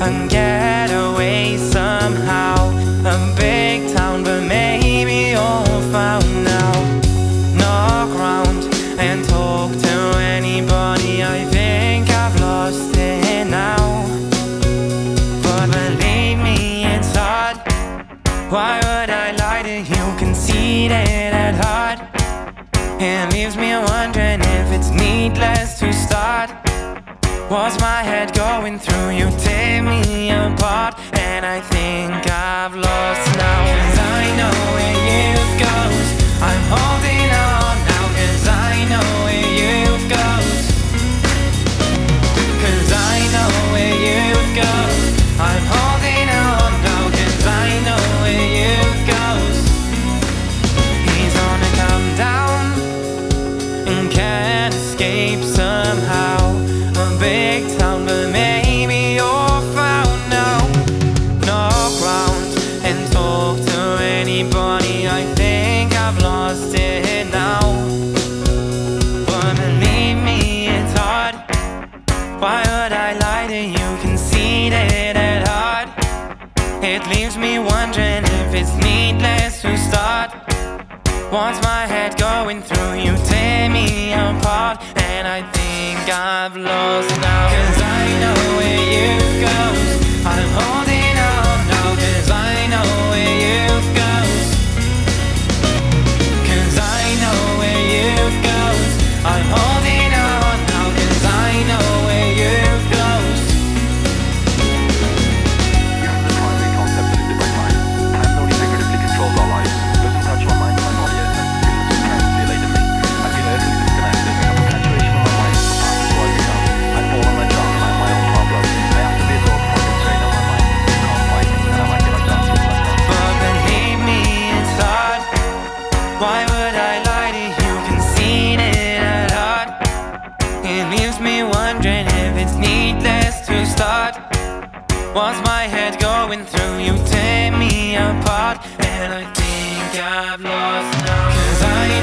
and get away somehow. A big town, but maybe all found now. Knock round and talk to anybody. I think I've lost it now. But believe me, it's hard. Why would I lie to you? Conceited at heart. It leaves me wondering if it's needless. Was my head going through? You tear me apart, and I think I've lost now. It leaves me wondering if it's needless to start. What's my head going through? You tear me apart, and I think I've lost now. Cause I know where you go. Why would I lie to you? Conceding a lot. It leaves me wondering if it's needless to start. What's my head going through? You tear me apart, and I think I've lost now. Cause I